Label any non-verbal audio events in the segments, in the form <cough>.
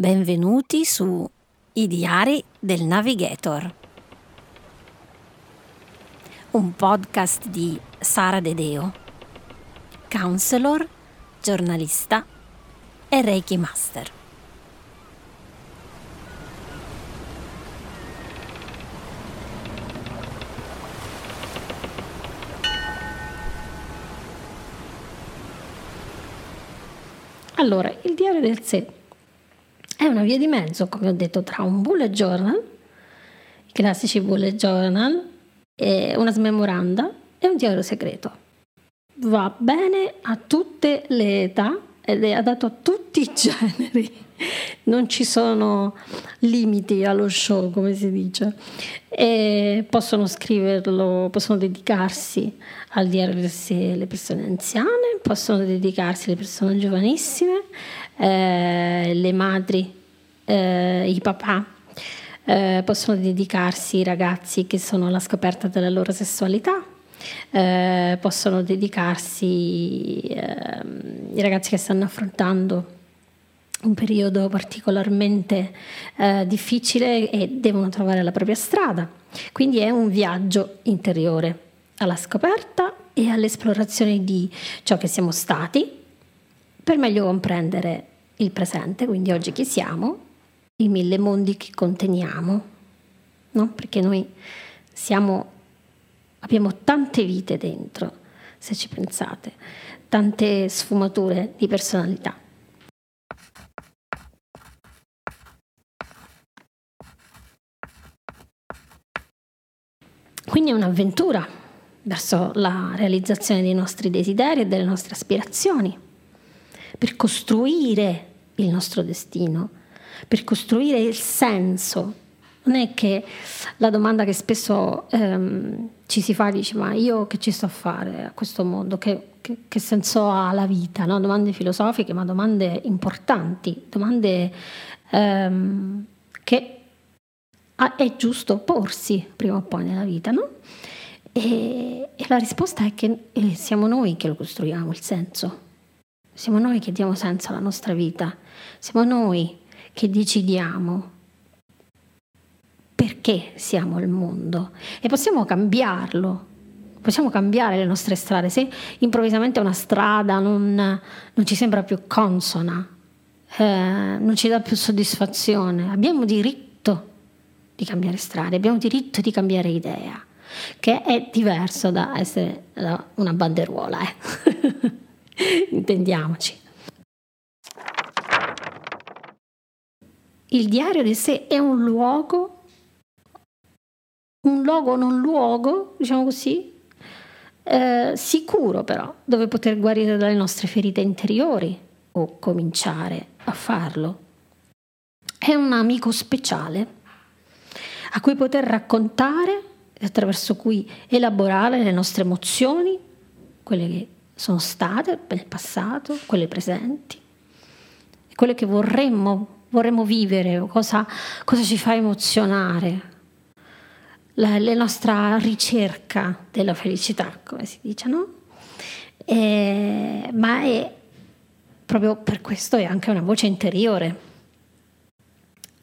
Benvenuti su I diari del Navigator, un podcast di Sara Dedeo, counselor, giornalista e Reiki Master. Allora, il diario del sé è una via di mezzo, come ho detto, tra un bullet journal, i classici bullet journal, una smemoranda e un diario segreto. Va bene a tutte le età ed è adatto a tutti i <laughs> generi. Non ci sono limiti allo show, come si dice. E possono scriverlo, possono dedicarsi al diario le persone anziane, possono dedicarsi le persone giovanissime, eh, le madri, eh, i papà, eh, possono dedicarsi i ragazzi che sono alla scoperta della loro sessualità, eh, possono dedicarsi ehm, i ragazzi che stanno affrontando un periodo particolarmente eh, difficile e devono trovare la propria strada. Quindi è un viaggio interiore alla scoperta e all'esplorazione di ciò che siamo stati per meglio comprendere il presente, quindi oggi chi siamo, i mille mondi che conteniamo, no? perché noi siamo, abbiamo tante vite dentro, se ci pensate, tante sfumature di personalità. Quindi è un'avventura verso la realizzazione dei nostri desideri e delle nostre aspirazioni, per costruire il nostro destino, per costruire il senso. Non è che la domanda che spesso ehm, ci si fa dice ma io che ci sto a fare a questo mondo, che, che, che senso ha la vita? No? Domande filosofiche ma domande importanti, domande ehm, che è giusto porsi prima o poi nella vita. No? E, e la risposta è che eh, siamo noi che lo costruiamo il senso. Siamo noi che diamo senso alla nostra vita, siamo noi che decidiamo perché siamo il mondo e possiamo cambiarlo, possiamo cambiare le nostre strade. Se improvvisamente una strada non, non ci sembra più consona, eh, non ci dà più soddisfazione, abbiamo diritto di cambiare strade, abbiamo diritto di cambiare idea, che è diverso da essere una banderuola. Eh. <laughs> <laughs> intendiamoci. Il diario di sé è un luogo, un luogo non luogo, diciamo così, eh, sicuro però, dove poter guarire dalle nostre ferite interiori o cominciare a farlo. È un amico speciale a cui poter raccontare attraverso cui elaborare le nostre emozioni, quelle che sono state nel passato, quelle presenti, quelle che vorremmo, vorremmo vivere, cosa, cosa ci fa emozionare, la, la, nostra ricerca della felicità, come si dice, no? E, ma è proprio per questo è anche una voce interiore,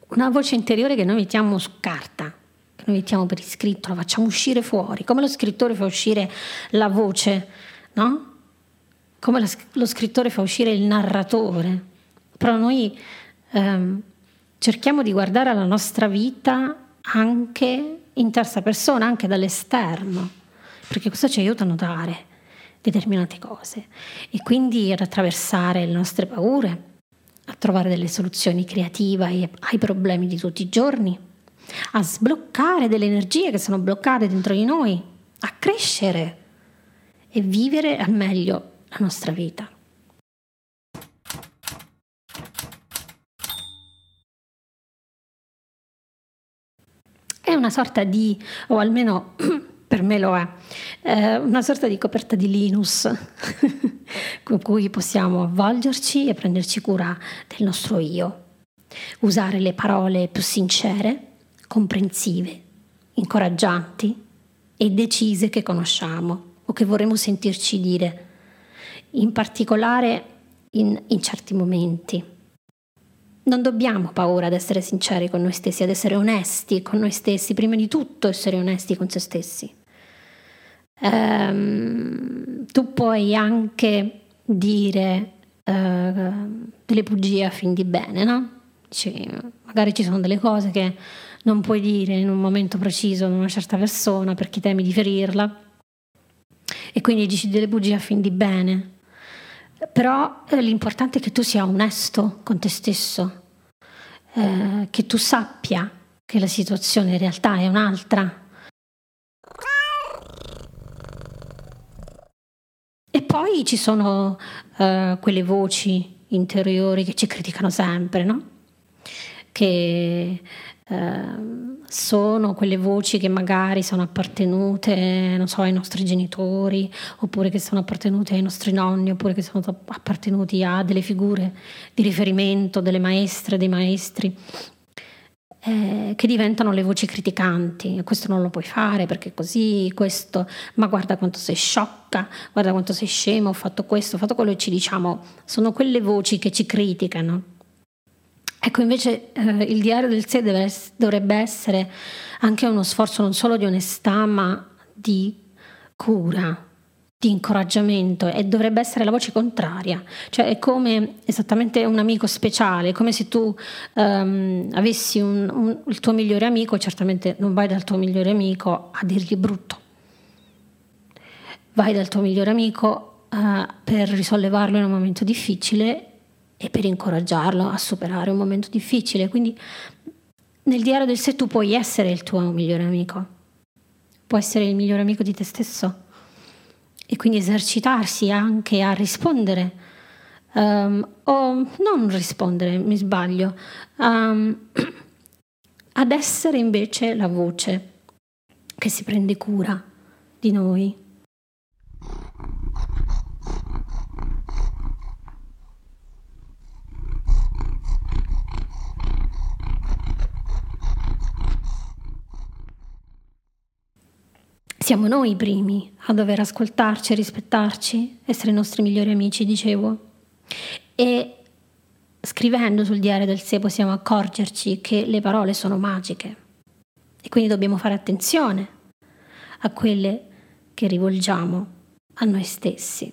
una voce interiore che noi mettiamo su carta, che noi mettiamo per iscritto, la facciamo uscire fuori, come lo scrittore fa uscire la voce, no? Come lo scrittore fa uscire il narratore, però noi ehm, cerchiamo di guardare la nostra vita anche in terza persona, anche dall'esterno, perché questo ci aiuta a notare determinate cose. E quindi ad attraversare le nostre paure, a trovare delle soluzioni creative ai, ai problemi di tutti i giorni, a sbloccare delle energie che sono bloccate dentro di noi, a crescere e vivere al meglio la nostra vita. È una sorta di, o almeno <clears throat> per me lo è, eh, una sorta di coperta di Linus <laughs> con cui possiamo avvolgerci e prenderci cura del nostro io, usare le parole più sincere, comprensive, incoraggianti e decise che conosciamo o che vorremmo sentirci dire in particolare in, in certi momenti. non dobbiamo paura ad essere sinceri con noi stessi, ad essere onesti con noi stessi, prima di tutto essere onesti con se stessi. Um, tu puoi anche dire uh, delle bugie a fin di bene, no? Cioè, magari ci sono delle cose che non puoi dire in un momento preciso ad una certa persona perché temi di ferirla e quindi dici delle bugie a fin di bene. Però eh, l'importante è che tu sia onesto con te stesso, eh, che tu sappia che la situazione in realtà è un'altra. E poi ci sono eh, quelle voci interiori che ci criticano sempre, no? Che Ehm, sono quelle voci che magari sono appartenute, non so, ai nostri genitori, oppure che sono appartenute ai nostri nonni, oppure che sono appartenuti a delle figure di riferimento, delle maestre, dei maestri, eh, che diventano le voci criticanti. Questo non lo puoi fare perché così, questo, ma guarda quanto sei sciocca, guarda quanto sei scemo, ho fatto questo, ho fatto quello e ci diciamo, sono quelle voci che ci criticano Ecco, invece eh, il diario del sé deve, dovrebbe essere anche uno sforzo non solo di onestà, ma di cura, di incoraggiamento e dovrebbe essere la voce contraria, cioè è come esattamente un amico speciale, come se tu um, avessi un, un, il tuo migliore amico, certamente non vai dal tuo migliore amico a dirgli brutto, vai dal tuo migliore amico uh, per risollevarlo in un momento difficile e per incoraggiarlo a superare un momento difficile. Quindi nel diario del sé tu puoi essere il tuo migliore amico, puoi essere il migliore amico di te stesso e quindi esercitarsi anche a rispondere. Um, o non rispondere, mi sbaglio, um, ad essere invece la voce che si prende cura di noi, Siamo noi i primi a dover ascoltarci, rispettarci, essere i nostri migliori amici, dicevo. E scrivendo sul diario del sé possiamo accorgerci che le parole sono magiche e quindi dobbiamo fare attenzione a quelle che rivolgiamo a noi stessi.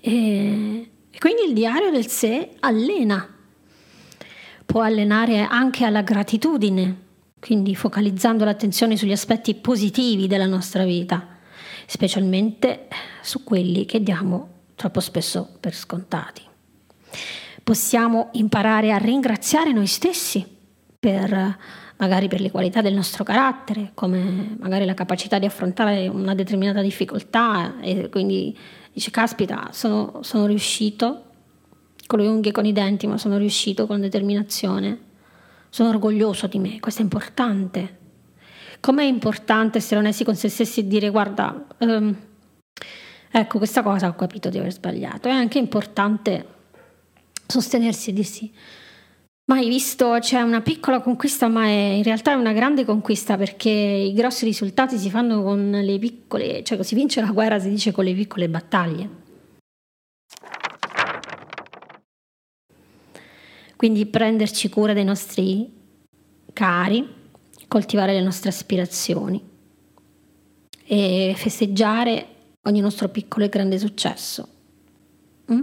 E, quindi il diario del sé allena, può allenare anche alla gratitudine quindi focalizzando l'attenzione sugli aspetti positivi della nostra vita, specialmente su quelli che diamo troppo spesso per scontati. Possiamo imparare a ringraziare noi stessi per magari per le qualità del nostro carattere, come magari la capacità di affrontare una determinata difficoltà e quindi dice caspita, sono, sono riuscito con le unghie e con i denti, ma sono riuscito con determinazione sono orgoglioso di me, questo è importante. Com'è importante essere onesti con se stessi e dire guarda, um, ecco questa cosa ho capito di aver sbagliato. È anche importante sostenersi e dirsi ma hai visto c'è una piccola conquista ma è, in realtà è una grande conquista perché i grossi risultati si fanno con le piccole, cioè si vince la guerra si dice con le piccole battaglie. Quindi prenderci cura dei nostri cari, coltivare le nostre aspirazioni e festeggiare ogni nostro piccolo e grande successo. Mm?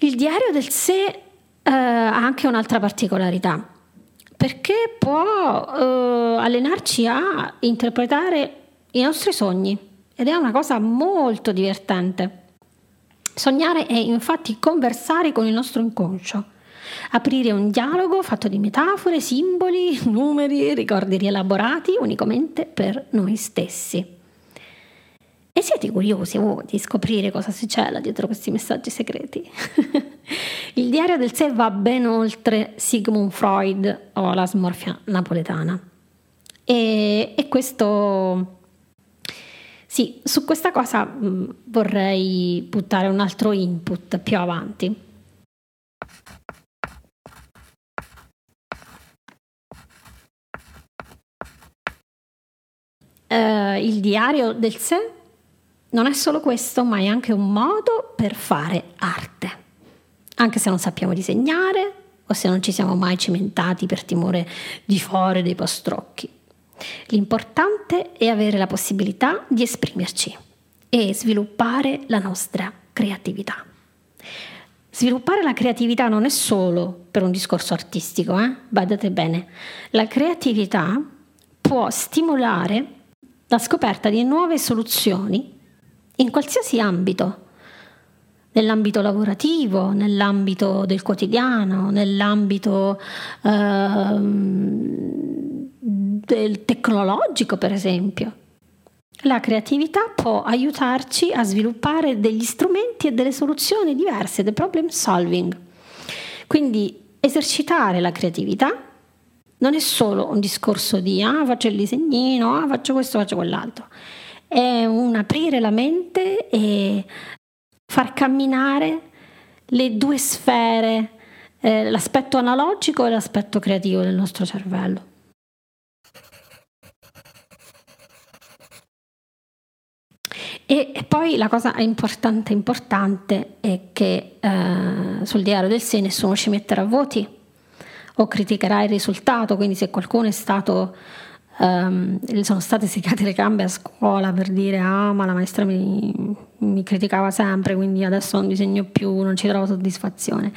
Il diario del sé eh, ha anche un'altra particolarità, perché può eh, allenarci a interpretare i nostri sogni ed è una cosa molto divertente. Sognare è infatti conversare con il nostro inconscio, aprire un dialogo fatto di metafore, simboli, <laughs> numeri, ricordi rielaborati unicamente per noi stessi. E siete curiosi voi di scoprire cosa si cela dietro questi messaggi segreti? <laughs> il diario del sé va ben oltre Sigmund Freud o la smorfia napoletana. E, e questo sì, su questa cosa mm, vorrei buttare un altro input più avanti. Uh, il diario del sé non è solo questo, ma è anche un modo per fare arte. anche se non sappiamo disegnare o se non ci siamo mai cimentati per timore di fore dei postrocchi. L'importante è avere la possibilità di esprimerci e sviluppare la nostra creatività. Sviluppare la creatività non è solo per un discorso artistico, eh? badate bene, la creatività può stimolare la scoperta di nuove soluzioni in qualsiasi ambito, nell'ambito lavorativo, nell'ambito del quotidiano, nell'ambito eh, del tecnologico, per esempio. La creatività può aiutarci a sviluppare degli strumenti e delle soluzioni diverse, del problem solving. Quindi esercitare la creatività non è solo un discorso di ah faccio il disegnino, ah faccio questo, faccio quell'altro. È un aprire la mente e far camminare le due sfere, eh, l'aspetto analogico e l'aspetto creativo del nostro cervello. E poi la cosa importante, importante è che eh, sul diario del sé nessuno ci metterà voti o criticherà il risultato, quindi se qualcuno è stato, um, sono state secate le gambe a scuola per dire ah ma la maestra mi, mi criticava sempre, quindi adesso non disegno più, non ci trovo soddisfazione.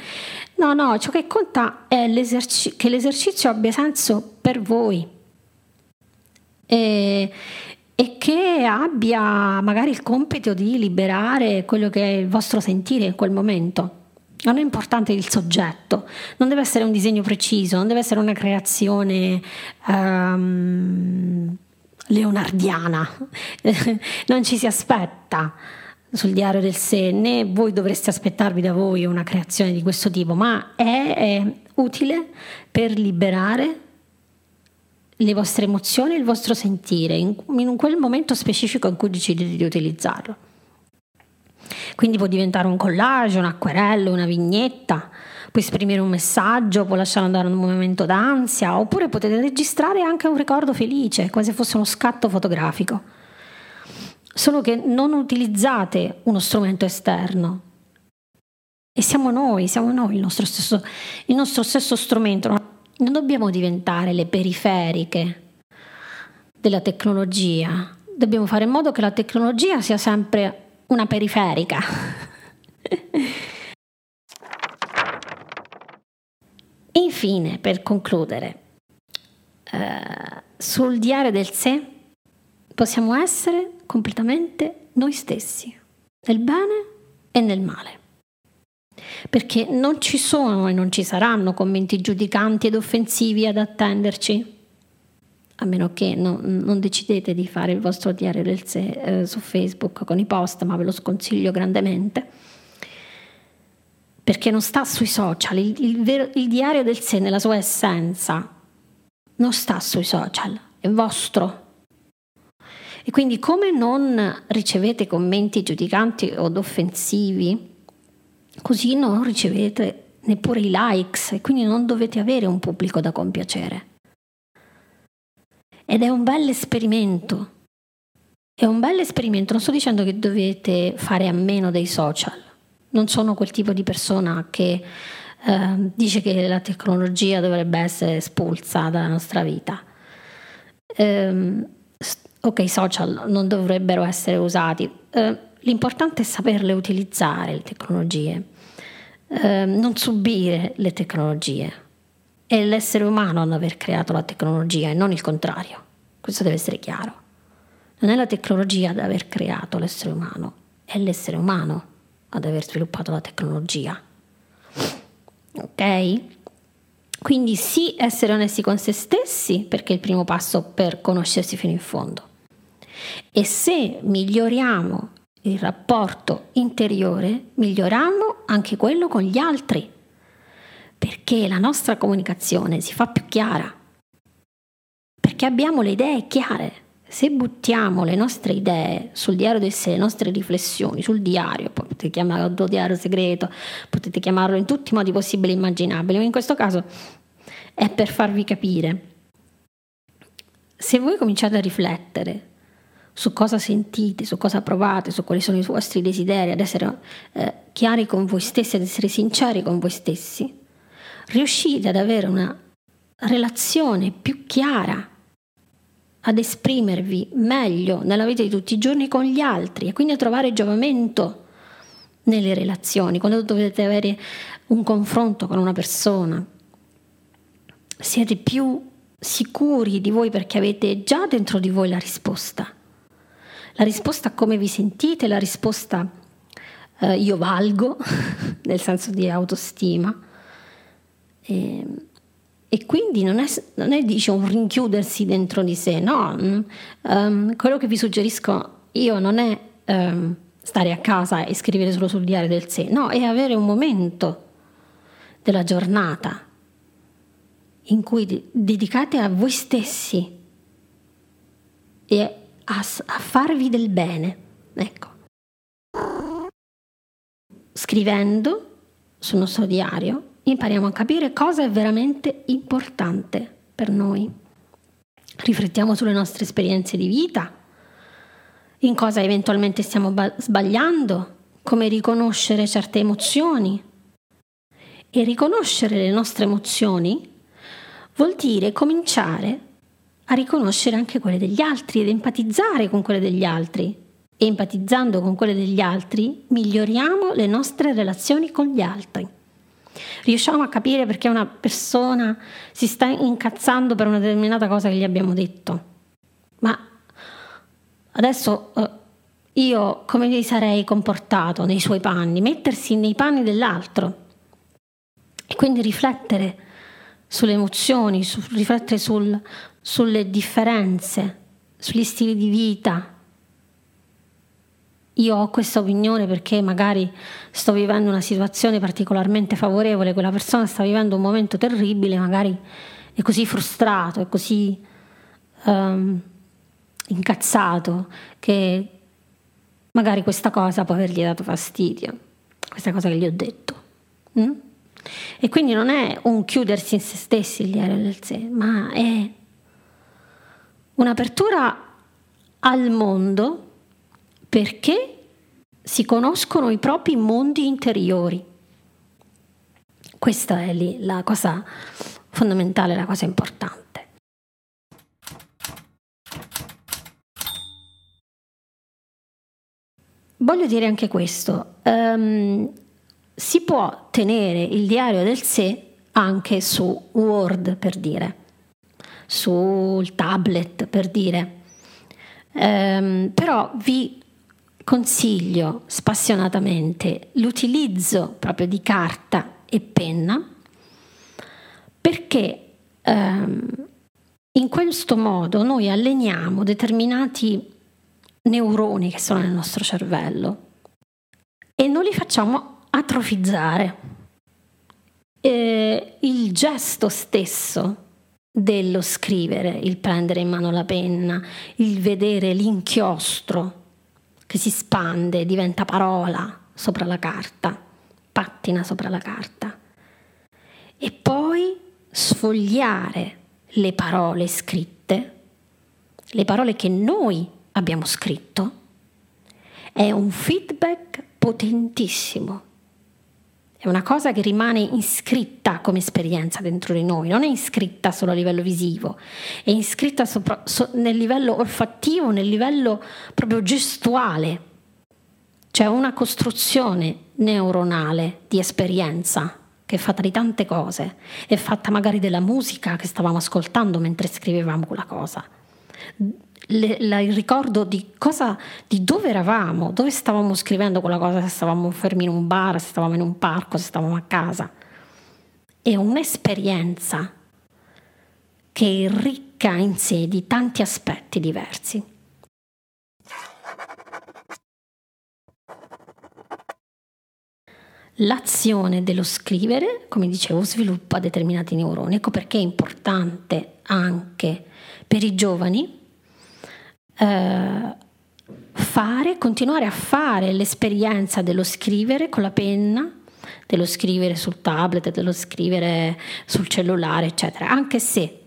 No, no, ciò che conta è l'eserci- che l'esercizio abbia senso per voi. E, e che abbia magari il compito di liberare quello che è il vostro sentire in quel momento. Non è importante il soggetto, non deve essere un disegno preciso, non deve essere una creazione um, leonardiana, <laughs> non ci si aspetta sul diario del sé, né voi dovreste aspettarvi da voi una creazione di questo tipo, ma è, è utile per liberare le vostre emozioni, il vostro sentire in, in quel momento specifico in cui decidete di utilizzarlo. Quindi può diventare un collage, un acquerello, una vignetta, può esprimere un messaggio, può lasciare andare un momento d'ansia, oppure potete registrare anche un ricordo felice, quasi fosse uno scatto fotografico. Solo che non utilizzate uno strumento esterno. E siamo noi, siamo noi il nostro stesso, il nostro stesso strumento non dobbiamo diventare le periferiche della tecnologia, dobbiamo fare in modo che la tecnologia sia sempre una periferica. <laughs> Infine, per concludere, eh, sul diario del sé possiamo essere completamente noi stessi, nel bene e nel male perché non ci sono e non ci saranno commenti giudicanti ed offensivi ad attenderci, a meno che no, non decidete di fare il vostro diario del sé eh, su Facebook con i post, ma ve lo sconsiglio grandemente, perché non sta sui social, il, il, vero, il diario del sé nella sua essenza non sta sui social, è vostro. E quindi come non ricevete commenti giudicanti od offensivi, Così non ricevete neppure i likes e quindi non dovete avere un pubblico da compiacere. Ed è un bel esperimento. È un bel esperimento, non sto dicendo che dovete fare a meno dei social. Non sono quel tipo di persona che eh, dice che la tecnologia dovrebbe essere espulsa dalla nostra vita. Eh, ok, i social non dovrebbero essere usati. Eh, l'importante è saperle utilizzare le tecnologie eh, non subire le tecnologie. È l'essere umano ad aver creato la tecnologia e non il contrario. Questo deve essere chiaro. Non è la tecnologia ad aver creato l'essere umano, è l'essere umano ad aver sviluppato la tecnologia. Ok? Quindi sì, essere onesti con se stessi, perché è il primo passo per conoscersi fino in fondo. E se miglioriamo il rapporto interiore, miglioriamo anche quello con gli altri, perché la nostra comunicazione si fa più chiara, perché abbiamo le idee chiare. Se buttiamo le nostre idee sul diario del sé, le nostre riflessioni sul diario, potete chiamarlo diario segreto, potete chiamarlo in tutti i modi possibili e immaginabili, ma in questo caso è per farvi capire. Se voi cominciate a riflettere su cosa sentite, su cosa provate, su quali sono i vostri desideri, ad essere eh, chiari con voi stessi, ad essere sinceri con voi stessi, riuscite ad avere una relazione più chiara, ad esprimervi meglio nella vita di tutti i giorni con gli altri e quindi a trovare giovamento nelle relazioni, quando dovete avere un confronto con una persona. Siete più sicuri di voi perché avete già dentro di voi la risposta. La risposta a come vi sentite, la risposta eh, io valgo, <laughs> nel senso di autostima. E, e quindi non è, non è dice, un rinchiudersi dentro di sé, no. Um, quello che vi suggerisco io non è um, stare a casa e scrivere solo sul diario del sé, no, è avere un momento della giornata in cui dedicate a voi stessi e a, a farvi del bene. Ecco. Scrivendo sul nostro diario impariamo a capire cosa è veramente importante per noi. Riflettiamo sulle nostre esperienze di vita, in cosa eventualmente stiamo sbagliando, come riconoscere certe emozioni. E riconoscere le nostre emozioni vuol dire cominciare a riconoscere anche quelle degli altri ed empatizzare con quelle degli altri. E empatizzando con quelle degli altri miglioriamo le nostre relazioni con gli altri. Riusciamo a capire perché una persona si sta incazzando per una determinata cosa che gli abbiamo detto. Ma adesso eh, io come mi sarei comportato nei suoi panni? Mettersi nei panni dell'altro e quindi riflettere sulle emozioni, su, riflettere sul, sulle differenze, sugli stili di vita. Io ho questa opinione perché magari sto vivendo una situazione particolarmente favorevole, quella persona sta vivendo un momento terribile, magari è così frustrato, è così um, incazzato che magari questa cosa può avergli dato fastidio, questa cosa che gli ho detto. Mm? E quindi non è un chiudersi in se stessi il diario del sé, ma è un'apertura al mondo perché si conoscono i propri mondi interiori. Questa è lì la cosa fondamentale, la cosa importante. Voglio dire anche questo, um, si può tenere il diario del sé anche su Word per dire, sul tablet per dire, um, però vi consiglio spassionatamente l'utilizzo proprio di carta e penna perché um, in questo modo noi alleniamo determinati neuroni che sono nel nostro cervello e non li facciamo atrofizzare. E il gesto stesso dello scrivere, il prendere in mano la penna, il vedere l'inchiostro che si spande, diventa parola sopra la carta, pattina sopra la carta. E poi sfogliare le parole scritte, le parole che noi abbiamo scritto, è un feedback potentissimo è una cosa che rimane iscritta come esperienza dentro di noi, non è iscritta solo a livello visivo, è iscritta sopra, so, nel livello olfattivo, nel livello proprio gestuale. C'è una costruzione neuronale di esperienza che è fatta di tante cose, è fatta magari della musica che stavamo ascoltando mentre scrivevamo quella cosa le, la, il ricordo di cosa, di dove eravamo, dove stavamo scrivendo quella cosa, se stavamo fermi in un bar, se stavamo in un parco, se stavamo a casa. È un'esperienza che è ricca in sé di tanti aspetti diversi. L'azione dello scrivere, come dicevo, sviluppa determinati neuroni. Ecco perché è importante anche per i giovani eh, fare, continuare a fare l'esperienza dello scrivere con la penna, dello scrivere sul tablet, dello scrivere sul cellulare, eccetera, anche se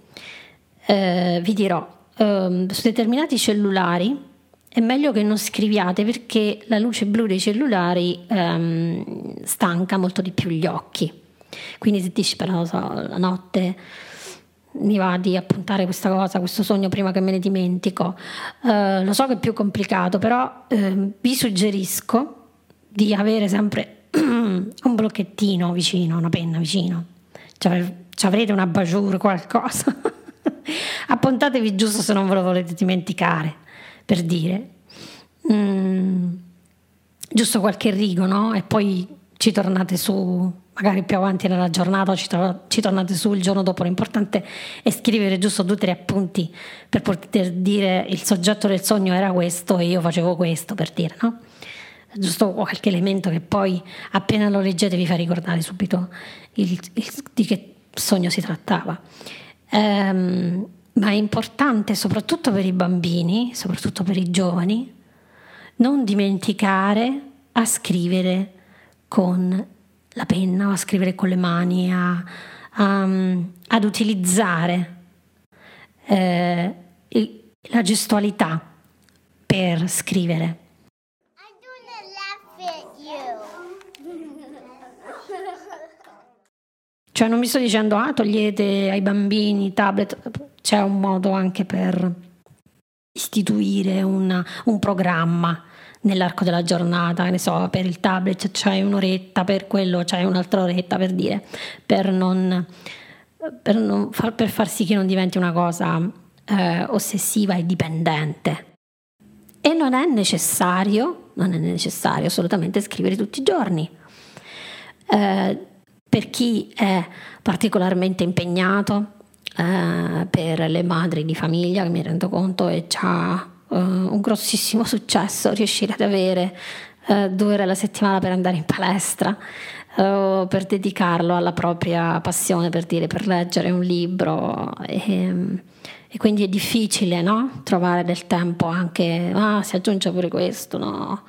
eh, vi dirò, eh, su determinati cellulari è meglio che non scriviate perché la luce blu dei cellulari ehm, stanca molto di più gli occhi. Quindi se dici però so, la notte mi va di appuntare questa cosa, questo sogno prima che me ne dimentico. Eh, lo so che è più complicato, però eh, vi suggerisco di avere sempre <clears throat> un blocchettino vicino, una penna vicino. Cioè, avrete una bajour, qualcosa. <laughs> Appuntatevi giusto se non ve lo volete dimenticare, per dire. Mm, giusto qualche rigo, no? E poi ci tornate su magari più avanti nella giornata ci, to- ci, tornate su il giorno dopo. L'importante è scrivere giusto due o tre appunti per poter dire il soggetto del sogno era questo e io facevo questo, per dire, no? Giusto qualche elemento che poi appena lo leggete vi fa ricordare subito il, il, di che sogno si trattava. Ehm, ma è importante soprattutto per i bambini, soprattutto per i giovani, non dimenticare a scrivere con la penna o a scrivere con le mani, a, a, ad utilizzare eh, la gestualità per scrivere. Cioè non mi sto dicendo ah togliete ai bambini tablet, c'è un modo anche per istituire una, un programma nell'arco della giornata, ne so, per il tablet c'hai un'oretta, per quello c'hai un'altra oretta per dire, per, non, per, non far, per far sì che non diventi una cosa eh, ossessiva e dipendente. E non è necessario, non è necessario assolutamente scrivere tutti i giorni. Eh, per chi è particolarmente impegnato, eh, per le madri di famiglia, che mi rendo conto e ha uh, un grossissimo successo riuscire ad avere uh, due ore alla settimana per andare in palestra uh, per dedicarlo alla propria passione, per dire, per leggere un libro. E, e quindi è difficile no? trovare del tempo anche, ah, si aggiunge pure questo, no?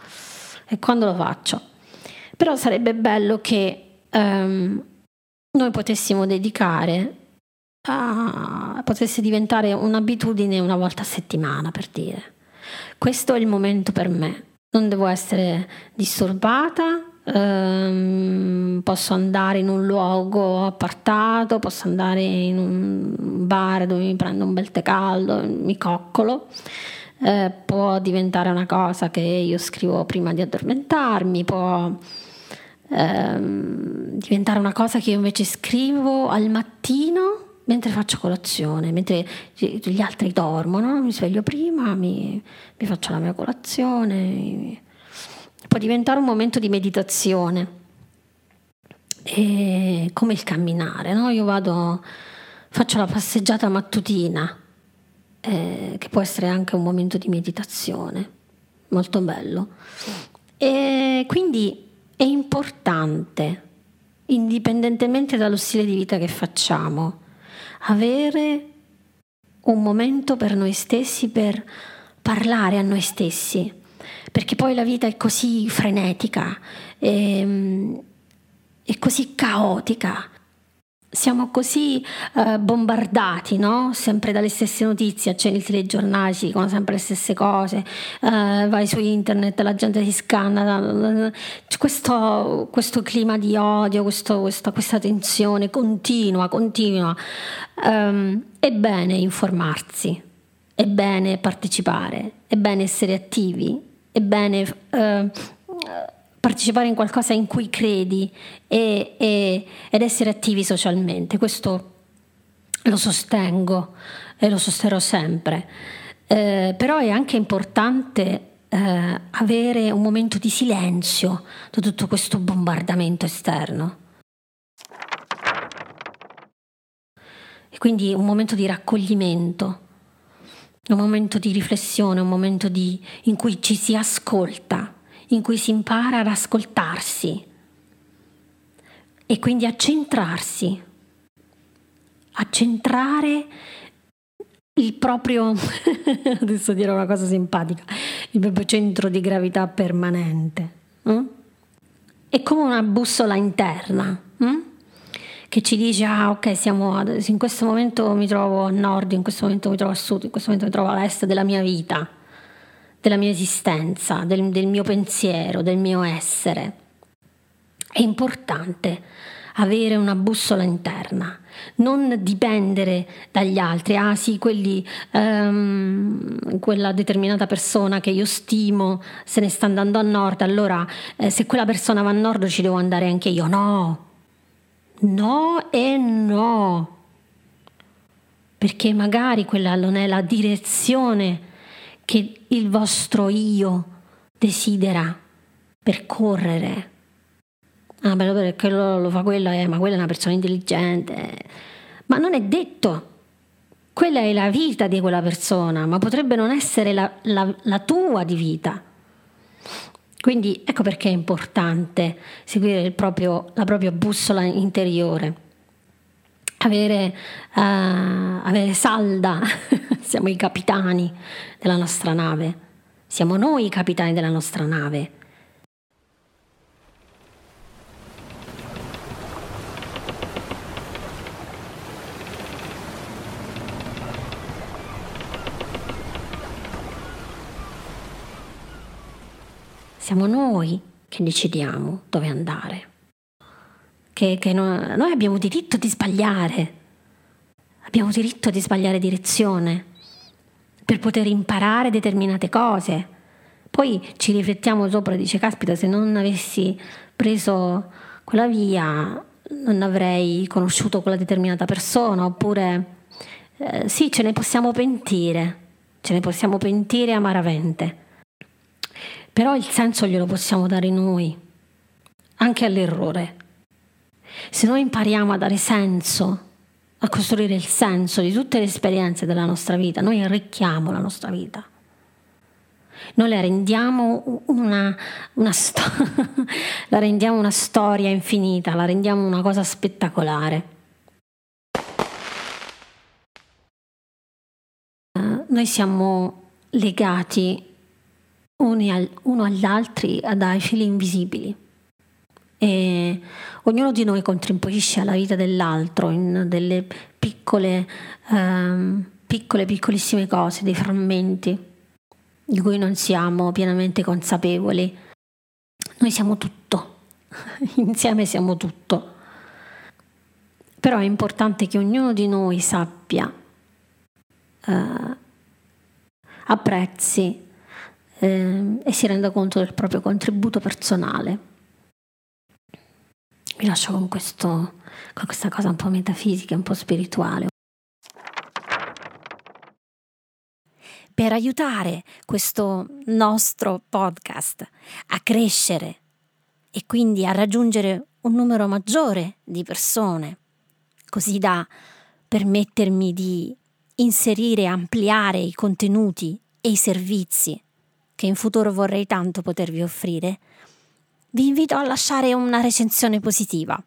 E quando lo faccio? Però sarebbe bello che um, noi potessimo dedicare a, potesse diventare un'abitudine una volta a settimana, per dire questo è il momento per me, non devo essere disturbata, ehm, posso andare in un luogo appartato, posso andare in un bar dove mi prendo un bel tè caldo, mi coccolo. Eh, può diventare una cosa che io scrivo prima di addormentarmi, può ehm, diventare una cosa che io invece scrivo al mattino mentre faccio colazione, mentre gli altri dormono, mi sveglio prima, mi, mi faccio la mia colazione. Può diventare un momento di meditazione, e come il camminare, no? Io vado, faccio la passeggiata mattutina, eh, che può essere anche un momento di meditazione, molto bello. E quindi è importante, indipendentemente dallo stile di vita che facciamo, avere un momento per noi stessi, per parlare a noi stessi, perché poi la vita è così frenetica, è, ehm, è così caotica siamo così eh, bombardati, no? sempre dalle stesse notizie, accendi il telegiornale, si dicono sempre le stesse cose, eh, vai su internet, la gente si scanna, questo, questo clima di odio, questo, questa, questa, tensione continua, continua. Um, è bene informarsi, è bene partecipare, è bene essere attivi, è bene... Uh, partecipare in qualcosa in cui credi e, e, ed essere attivi socialmente. Questo lo sostengo e lo sosterrò sempre. Eh, però è anche importante eh, avere un momento di silenzio da tutto questo bombardamento esterno. E quindi un momento di raccoglimento, un momento di riflessione, un momento di, in cui ci si ascolta in cui si impara ad ascoltarsi e quindi a centrarsi, a centrare il proprio, <laughs> adesso dirò una cosa simpatica, il proprio centro di gravità permanente. Mm? È come una bussola interna mm? che ci dice, ah ok, siamo in questo momento mi trovo a nord, in questo momento mi trovo a sud, in questo momento mi trovo a est della mia vita della mia esistenza, del, del mio pensiero, del mio essere. È importante avere una bussola interna, non dipendere dagli altri. Ah sì, quelli, um, quella determinata persona che io stimo se ne sta andando a nord, allora eh, se quella persona va a nord ci devo andare anche io. No, no e no. Perché magari quella non è la direzione che il vostro io desidera percorrere ah, bello perché lo, lo fa quella, eh, ma quella è una persona intelligente. Ma non è detto. Quella è la vita di quella persona, ma potrebbe non essere la, la, la tua di vita. Quindi ecco perché è importante seguire proprio, la propria bussola interiore. Avere, uh, avere salda, <laughs> siamo i capitani della nostra nave, siamo noi i capitani della nostra nave. Siamo noi che decidiamo dove andare. Che, che no, noi abbiamo diritto di sbagliare. Abbiamo diritto di sbagliare direzione per poter imparare determinate cose. Poi ci riflettiamo sopra e dice, caspita, se non avessi preso quella via non avrei conosciuto quella determinata persona, oppure eh, sì, ce ne possiamo pentire, ce ne possiamo pentire amaramente. Però il senso glielo possiamo dare noi, anche all'errore. Se noi impariamo a dare senso, a costruire il senso di tutte le esperienze della nostra vita, noi arricchiamo la nostra vita. Noi la rendiamo una, una, sto- <laughs> la rendiamo una storia infinita, la rendiamo una cosa spettacolare. Uh, noi siamo legati al, uno agli altri dai fili invisibili. E ognuno di noi contribuisce alla vita dell'altro in delle piccole, um, piccole, piccolissime cose, dei frammenti di cui non siamo pienamente consapevoli. Noi siamo tutto, <laughs> insieme siamo tutto. Però è importante che ognuno di noi sappia, uh, apprezzi eh, e si renda conto del proprio contributo personale. Vi lascio con, questo, con questa cosa un po' metafisica, un po' spirituale. Per aiutare questo nostro podcast a crescere e quindi a raggiungere un numero maggiore di persone, così da permettermi di inserire e ampliare i contenuti e i servizi che in futuro vorrei tanto potervi offrire, vi invito a lasciare una recensione positiva.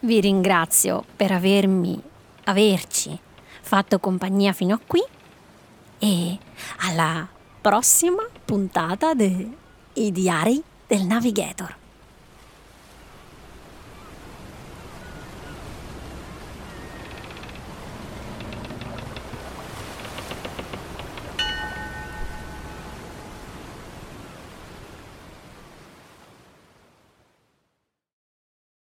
Vi ringrazio per avermi, averci fatto compagnia fino a qui e alla prossima puntata dei Diari del Navigator.